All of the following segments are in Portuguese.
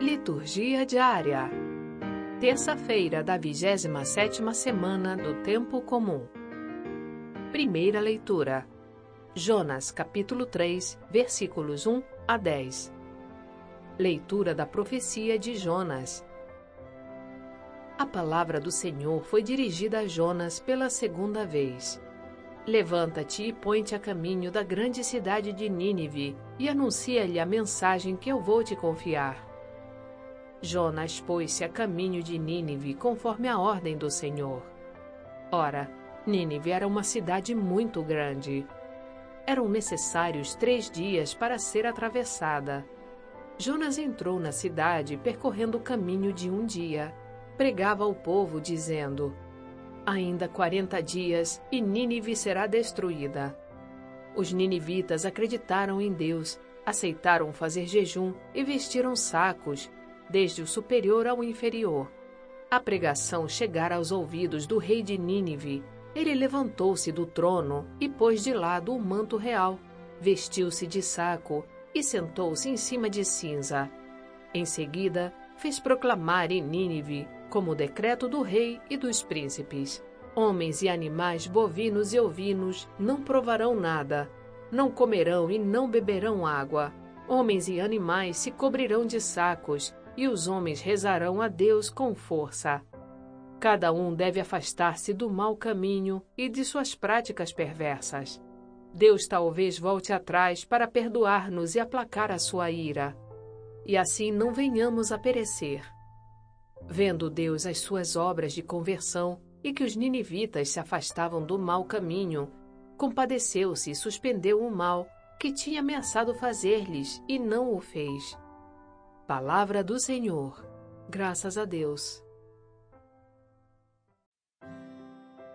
Liturgia diária. Terça-feira da 27ª semana do tempo comum. Primeira leitura. Jonas, capítulo 3, versículos 1 a 10. Leitura da profecia de Jonas. A palavra do Senhor foi dirigida a Jonas pela segunda vez. Levanta-te e põe-te a caminho da grande cidade de Nínive e anuncia-lhe a mensagem que eu vou te confiar. Jonas pôs-se a caminho de Nínive conforme a ordem do Senhor. Ora, Nínive era uma cidade muito grande. Eram necessários três dias para ser atravessada. Jonas entrou na cidade percorrendo o caminho de um dia. Pregava ao povo, dizendo: Ainda quarenta dias e Nínive será destruída. Os ninivitas acreditaram em Deus, aceitaram fazer jejum e vestiram sacos, desde o superior ao inferior. A pregação chegara aos ouvidos do rei de Nínive. Ele levantou-se do trono e pôs de lado o manto real, vestiu-se de saco e sentou-se em cima de cinza. Em seguida, fez proclamar em Nínive como decreto do rei e dos príncipes. Homens e animais bovinos e ovinos não provarão nada, não comerão e não beberão água. Homens e animais se cobrirão de sacos, e os homens rezarão a Deus com força. Cada um deve afastar-se do mau caminho e de suas práticas perversas. Deus talvez volte atrás para perdoar-nos e aplacar a sua ira. E assim não venhamos a perecer. Vendo Deus as suas obras de conversão e que os ninivitas se afastavam do mau caminho, compadeceu-se e suspendeu o mal que tinha ameaçado fazer-lhes e não o fez. Palavra do Senhor. Graças a Deus.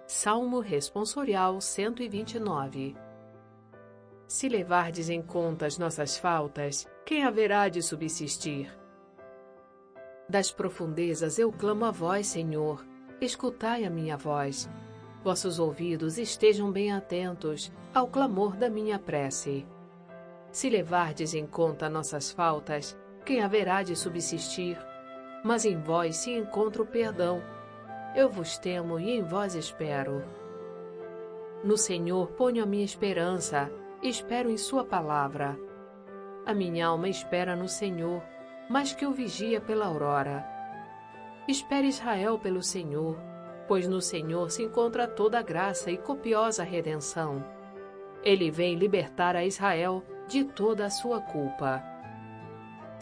Salmo Responsorial 129 Se levardes em conta as nossas faltas, quem haverá de subsistir? Das profundezas eu clamo a vós, Senhor, escutai a minha voz. Vossos ouvidos estejam bem atentos ao clamor da minha prece. Se levardes em conta nossas faltas, quem haverá de subsistir? Mas em vós se encontra o perdão. Eu vos temo e em vós espero. No Senhor ponho a minha esperança, espero em Sua palavra. A minha alma espera no Senhor, mais que o vigia pela aurora. Espere Israel pelo Senhor, pois no Senhor se encontra toda a graça e copiosa redenção. Ele vem libertar a Israel de toda a sua culpa.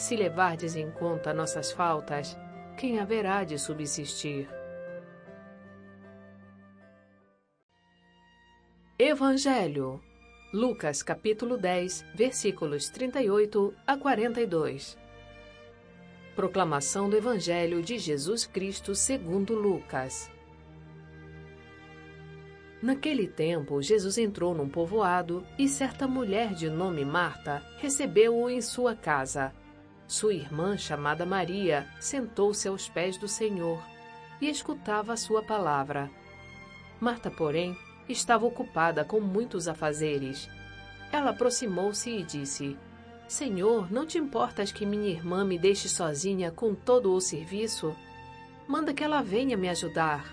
Se levardes em conta nossas faltas, quem haverá de subsistir? Evangelho Lucas capítulo 10, versículos 38 a 42 Proclamação do Evangelho de Jesus Cristo segundo Lucas. Naquele tempo, Jesus entrou num povoado e certa mulher de nome Marta recebeu-o em sua casa. Sua irmã, chamada Maria, sentou-se aos pés do Senhor e escutava a sua palavra. Marta, porém, estava ocupada com muitos afazeres. Ela aproximou-se e disse: Senhor, não te importas que minha irmã me deixe sozinha com todo o serviço? Manda que ela venha me ajudar.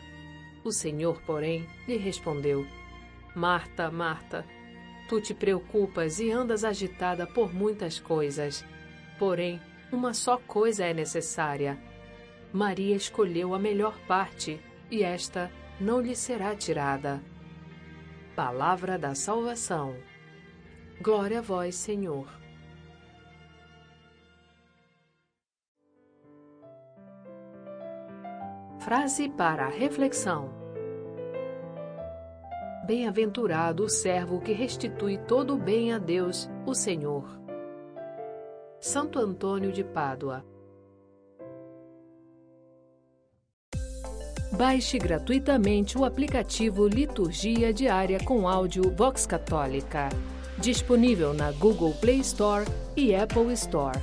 O Senhor, porém, lhe respondeu: Marta, Marta, tu te preocupas e andas agitada por muitas coisas. Porém, uma só coisa é necessária. Maria escolheu a melhor parte, e esta não lhe será tirada. Palavra da salvação. Glória a vós, Senhor. Frase para a reflexão: Bem-aventurado o servo que restitui todo o bem a Deus, o Senhor. Santo Antônio de Pádua. Baixe gratuitamente o aplicativo Liturgia Diária com áudio Vox Católica, disponível na Google Play Store e Apple Store.